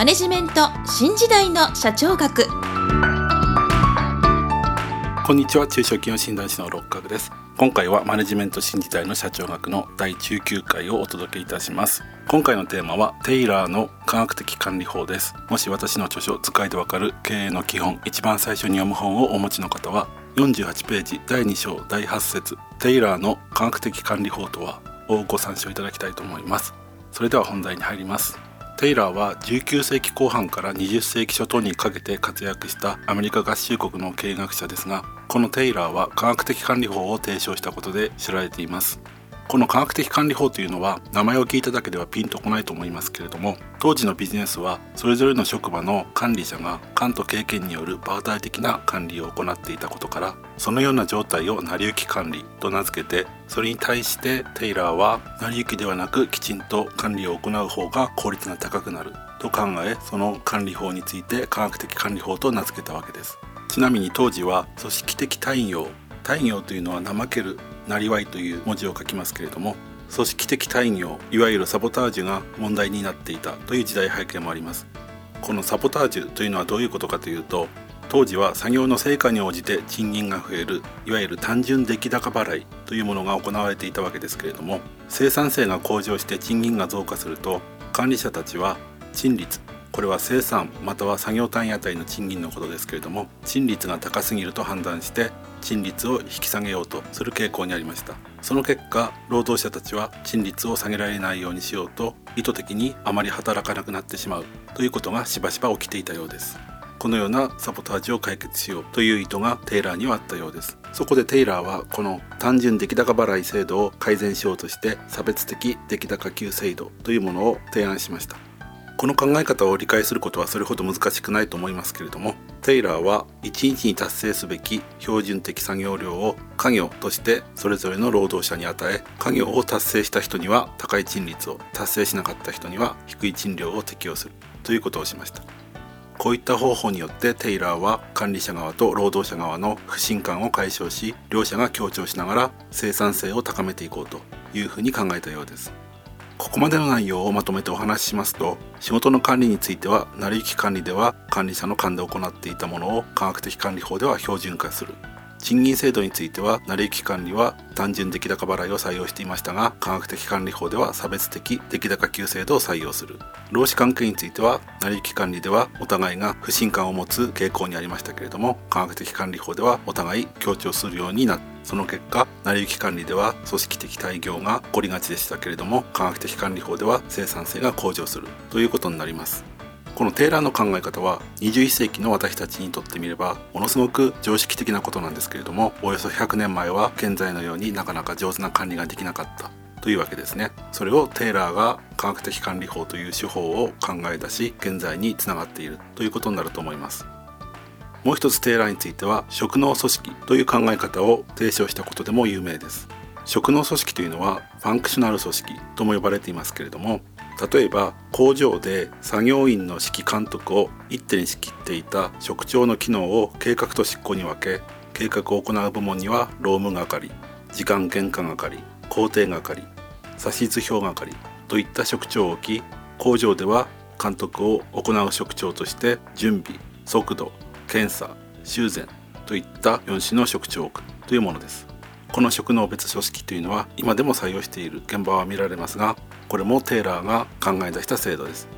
マネジメント新時代の社長学。こんにちは中小企業診断士の六角です。今回はマネジメント新時代の社長学の第19回をお届けいたします。今回のテーマはテイラーの科学的管理法です。もし私の著書使いでわかる経営の基本一番最初に読む本をお持ちの方は48ページ第2章第8節テイラーの科学的管理法とはをご参照いただきたいと思います。それでは本題に入ります。テイラーは19世紀後半から20世紀初頭にかけて活躍したアメリカ合衆国の経営学者ですがこのテイラーは科学的管理法を提唱したことで知られています。この科学的管理法というのは名前を聞いただけではピンとこないと思いますけれども当時のビジネスはそれぞれの職場の管理者が勘と経験による場当たり的な管理を行っていたことからそのような状態を成り行き管理と名付けてそれに対してテイラーは成り行きではなくきちんと管理を行う方が効率が高くなると考えその管理法について科学的管理法と名付けたわけです。ちなみに当時は組織的単用単業というのは怠けるなりわいという文字を書きますけれども組織的大業いわゆるサボタージュが問題になっていたという時代背景もあります。このサボタージュというのはどういうことかというと当時は作業の成果に応じて賃金が増えるいわゆる単純出来高払いというものが行われていたわけですけれども生産性が向上して賃金が増加すると管理者たちは賃率これは生産または作業単位あたりの賃金のことですけれども賃率が高すぎると判断して賃率を引き下げようとする傾向にありました。その結果労働者たちは賃率を下げられないようにしようと意図的にあまり働かなくなってしまうということがしばしば起きていたようです。このようなサボタージュを解決しようという意図がテイラーにはあったようです。そこでテイラーはこの単純出来高払い制度を改善しようとして差別的出来高給制度というものを提案しました。この考え方を理解することはそれほど難しくないと思いますけれどもテイラーは1日に達成すべき標準的作業量を家業としてそれぞれの労働者に与え家業を達成した人には高い賃率を達成しなかった人には低い賃料を適用する。ということをしました。こういった方法によってテイラーは管理者側と労働者側の不信感を解消し両者が協調しながら生産性を高めていこうというふうに考えたようです。ここまでの内容をまとめてお話ししますと仕事の管理については成り行き管理では管理者の勘で行っていたものを科学的管理法では標準化する。賃金制度については成り行き管理は単純出来高払いを採用していましたが科学的管理法では差別的出来高給制度を採用する。労使関係については成り行き管理ではお互いが不信感を持つ傾向にありましたけれども科学的管理法ではお互い強調するようになった。その結果成り行き管理では組織的対業が起こりがちでしたけれども科学的管理法では生産性が向上する。ということになります。このテーラーの考え方は21世紀の私たちにとってみればものすごく常識的なことなんですけれどもおよそ100年前は現在のようになかなか上手な管理ができなかったというわけですね。それをテーラーが科学的管理法という手法を考え出し現在につながっているということになると思います。もう一つテーラーについては職能組織という考え方を提唱したことでも有名です。職能組織というのはファンクショナル組織とも呼ばれていますけれども例えば工場で作業員の指揮監督を一手に仕切っていた職長の機能を計画と執行に分け計画を行う部門には労務係時間原価係工程係指図表係といった職長を置き工場では監督を行う職長として準備速度検査修繕といった4種の職長を置くというものです。この職能別組織というのは今でも採用している現場は見られますがこれもテーラーが考え出した制度です。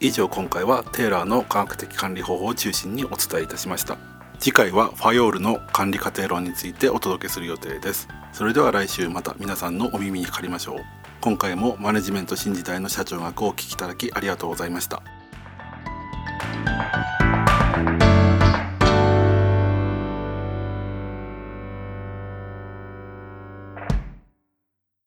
以上今回はテーラーの科学的管理方法を中心にお伝えいたしました。次回はファヨールの管理過程論についてお届けする予定です。それでは来週また皆さんのお耳にかかりましょう。今回もマネジメント新時代の社長学をお聞きいただきありがとうございました。